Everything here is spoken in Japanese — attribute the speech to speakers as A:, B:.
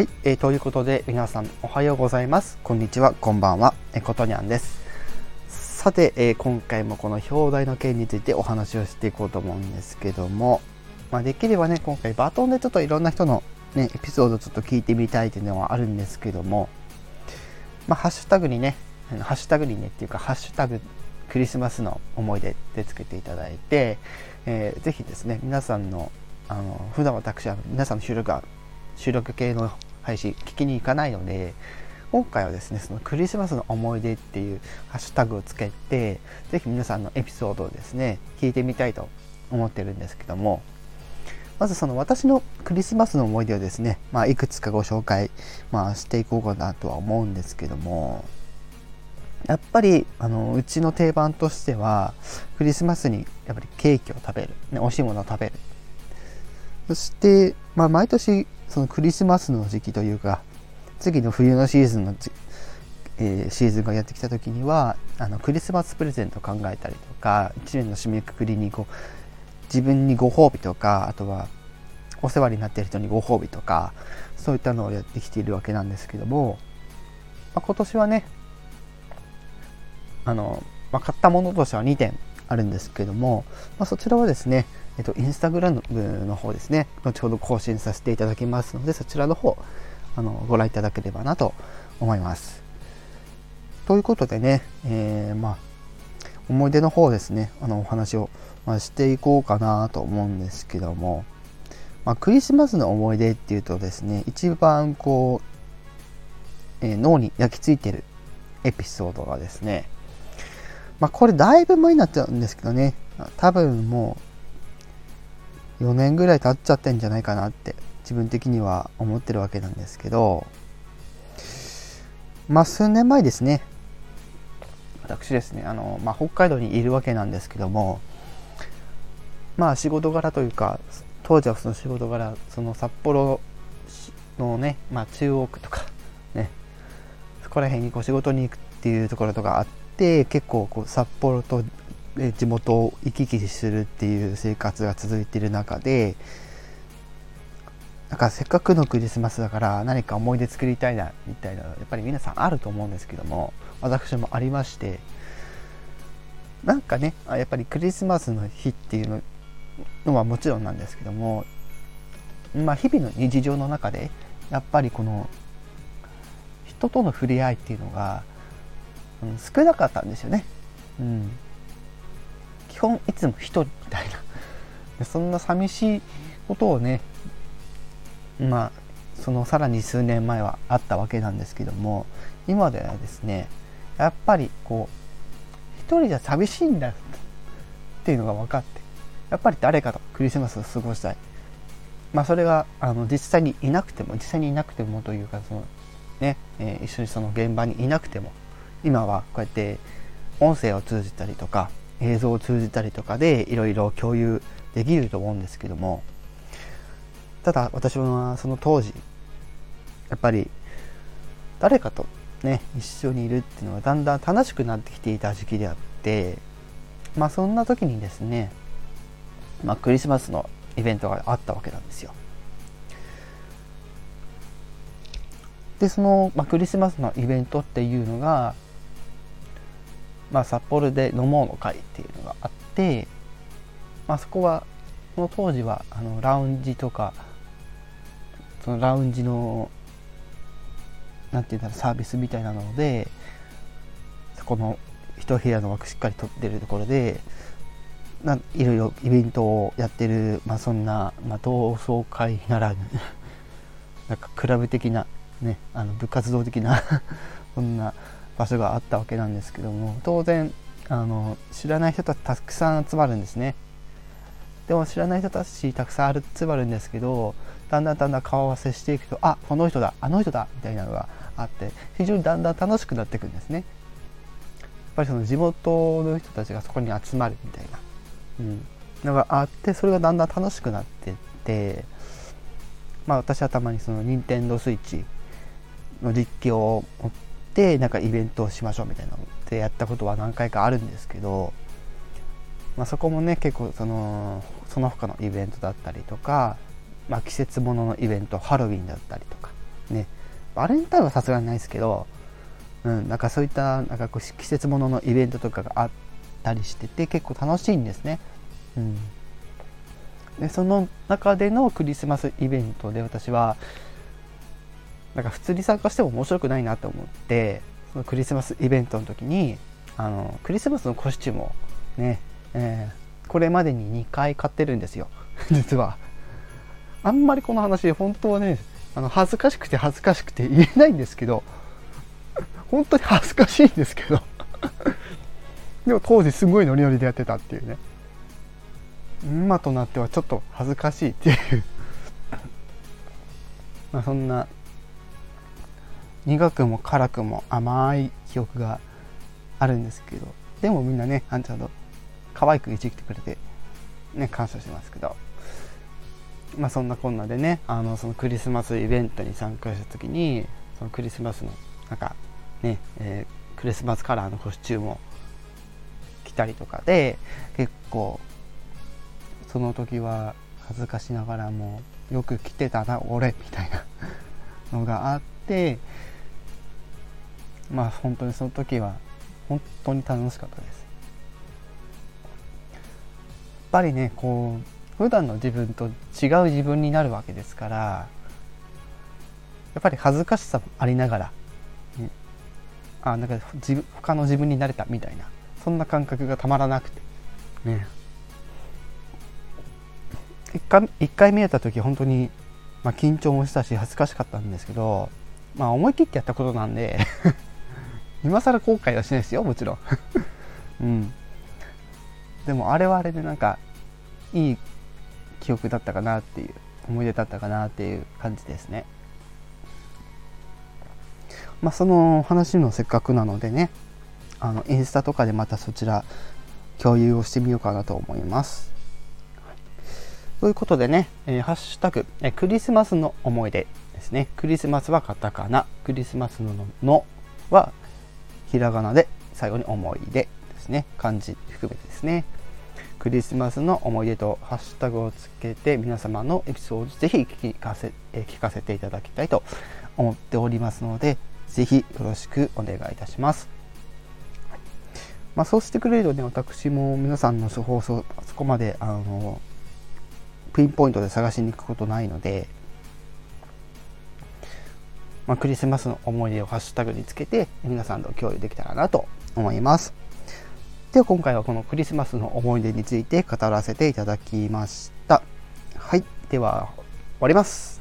A: はい、えー、ということで皆さんおはようございます。こんにちは、こんばんは、え、ことにゃんです。さて、えー、今回もこの表題の件についてお話をしていこうと思うんですけども、まあ、できればね、今回バトンでちょっといろんな人のね、エピソードちょっと聞いてみたいっていうのはあるんですけども、まあ、ハッシュタグにね、ハッシュタグにねっていうか、ハッシュタグクリスマスの思い出でつけていただいて、えー、ぜひですね、皆さんの、あの、普段私は皆さんの収録が収録系の配信聞きに行かないので今回はですねそのクリスマスの思い出っていうハッシュタグをつけて是非皆さんのエピソードをですね聞いてみたいと思ってるんですけどもまずその私のクリスマスの思い出をですね、まあ、いくつかご紹介、まあ、していこうかなとは思うんですけどもやっぱりあのうちの定番としてはクリスマスにやっぱりケーキを食べる、ね、美味しいものを食べる。そして、まあ、毎年そのクリスマスの時期というか次の冬のシーズンの、えー、シーズンがやってきた時にはあのクリスマスプレゼントを考えたりとか1年の締めくくりにこう自分にご褒美とかあとはお世話になっている人にご褒美とかそういったのをやってきているわけなんですけども、まあ、今年はねあの、まあ、買ったものとしては2点あるんですけども、まあ、そちらはですねえっと、インスタグラムの方ですね、後ほど更新させていただきますので、そちらの方、あの、ご覧いただければなと思います。ということでね、えー、まあ、思い出の方ですね、あの、お話を、まあ、していこうかなと思うんですけども、まあ、クリスマスの思い出っていうとですね、一番こう、えー、脳に焼き付いてるエピソードがですね、まあ、これだいぶ前になっちゃうんですけどね、多分もう4年ぐらい経っちゃってんじゃないかなって自分的には思ってるわけなんですけどまあ数年前ですね。私ですねあの、まあ、北海道にいるわけなんですけどもまあ仕事柄というか当時はその仕事柄その札幌のね、まあ、中央区とかねそこら辺にこう仕事に行くっていうところとかあって結構こう札幌と地元を行き来するっていう生活が続いている中でなんかせっかくのクリスマスだから何か思い出作りたいなみたいなやっぱり皆さんあると思うんですけども私もありましてなんかねやっぱりクリスマスの日っていうのはもちろんなんですけどもまあ日々の日常の中でやっぱりこの人との触れ合いっていうのが、少なかったんですよね。うん、本いつも人みたいな。そんな寂しいことをねまあそのさらに数年前はあったわけなんですけども今ではですねやっぱりこう一人じゃ寂しいんだっていうのが分かってやっぱり誰かとクリスマスを過ごしたい。まあそれがあの実際にいなくても実際にいなくてもというかそのね、えー、一緒にその現場にいなくても今はこうやって音声を通じたりとか映像を通じたりとかでいろいろ共有できると思うんですけどもただ私はその当時やっぱり誰かとね一緒にいるっていうのがだんだん楽しくなってきていた時期であってまあそんな時にですね、まあ、クリスマスのイベントがあったわけなんですよ。でその、まあ、クリスマスのイベントっていうのがまあ、札幌で飲もうの会っていうのがあって、まあ、そこはその当時はあのラウンジとかそのラウンジのなんていうんだろうサービスみたいなのでそこの一部屋の枠しっかり取ってるところでないろいろイベントをやってる、まあ、そんな、まあ、同窓会ならぬ なんかクラブ的な、ね、あの部活動的な そんな場所があったわけなんですけども当然あの知らない人たちたくさん集まるんですね。でも知らない人たちたくさん集まるんですけどだんだんだんだん顔合わせしていくとあこの人だあの人だみたいなのがあって非常にだんだん楽しくなっていくんですね。やっぱりその地元の人たちがそこに集まるみたいな、うん、のがあってそれがだんだん楽しくなってってまあ私はたまにその任天堂スイッチの実況を持っててなんかイベントをしましょうみたいなのでやったことは何回かあるんですけど、まあ、そこもね結構そのその他のイベントだったりとか、まあ、季節もののイベントハロウィンだったりとかねバレンタインはさすがにないですけど、うん、なんかそういったなんかこう季節もののイベントとかがあったりしてて結構楽しいんですね。うん、でその中でのクリスマスイベントで私はなんか普通に参加しても面白くないなと思ってそのクリスマスイベントの時にあのクリスマスのコスチュームをね、えー、これまでに2回買ってるんですよ。実は。あんまりこの話本当はねあの恥ずかしくて恥ずかしくて言えないんですけど 本当に恥ずかしいんですけど。でも当時すごいノリノリでやってたっていうね。今となってはちょっと恥ずかしいっていう。まあそんな苦くも辛くも甘い記憶があるんですけどでもみんなねあんちゃんと可愛くいじってくれてね感謝しますけど。まあそんなこんなでねあのそのクリスマスイベントに参加した時にそのクリスマスのなんかね、えー、クリスマスカラーのコスチュームを着たりとかで結構その時は恥ずかしながらもよく来てたな俺みたいなのがあってまあ本当にその時は本当に楽しかったです。やっぱりねこう普段の自分と違う自分になるわけですからやっぱり恥ずかしさもありながら、ね、あなんか自分他の自分になれたみたいなそんな感覚がたまらなくてね。1回 ,1 回目やった時本当に、まあ、緊張もしたし恥ずかしかったんですけど、まあ、思い切ってやったことなんで 今更後悔はしないですよもちろん。うん。でもあれはあれでなんかいい記憶だったかなっていう思い出だったかなっていう感じですね。まあその話のせっかくなのでねあのインスタとかでまたそちら共有をしてみようかなと思います。ということでね、えー、ハッシュタグ、えー、クリスマスの思い出ですね。クリスマスはカタカナ、クリスマスののはひらがなで最後に思い出ですね。漢字含めてですね。クリスマスの思い出とハッシュタグをつけて皆様のエピソードぜひ聞かせ,、えー、聞かせていただきたいと思っておりますので、ぜひよろしくお願いいたします。まあ、そうしてくれるとね、私も皆さんの放送、あそこまで、あの、ピンポイントで探しに行くことないので、まあ、クリスマスの思い出をハッシュタグにつけて皆さんと共有できたらなと思います。では今回はこのクリスマスの思い出について語らせていただきました。はい。では終わります。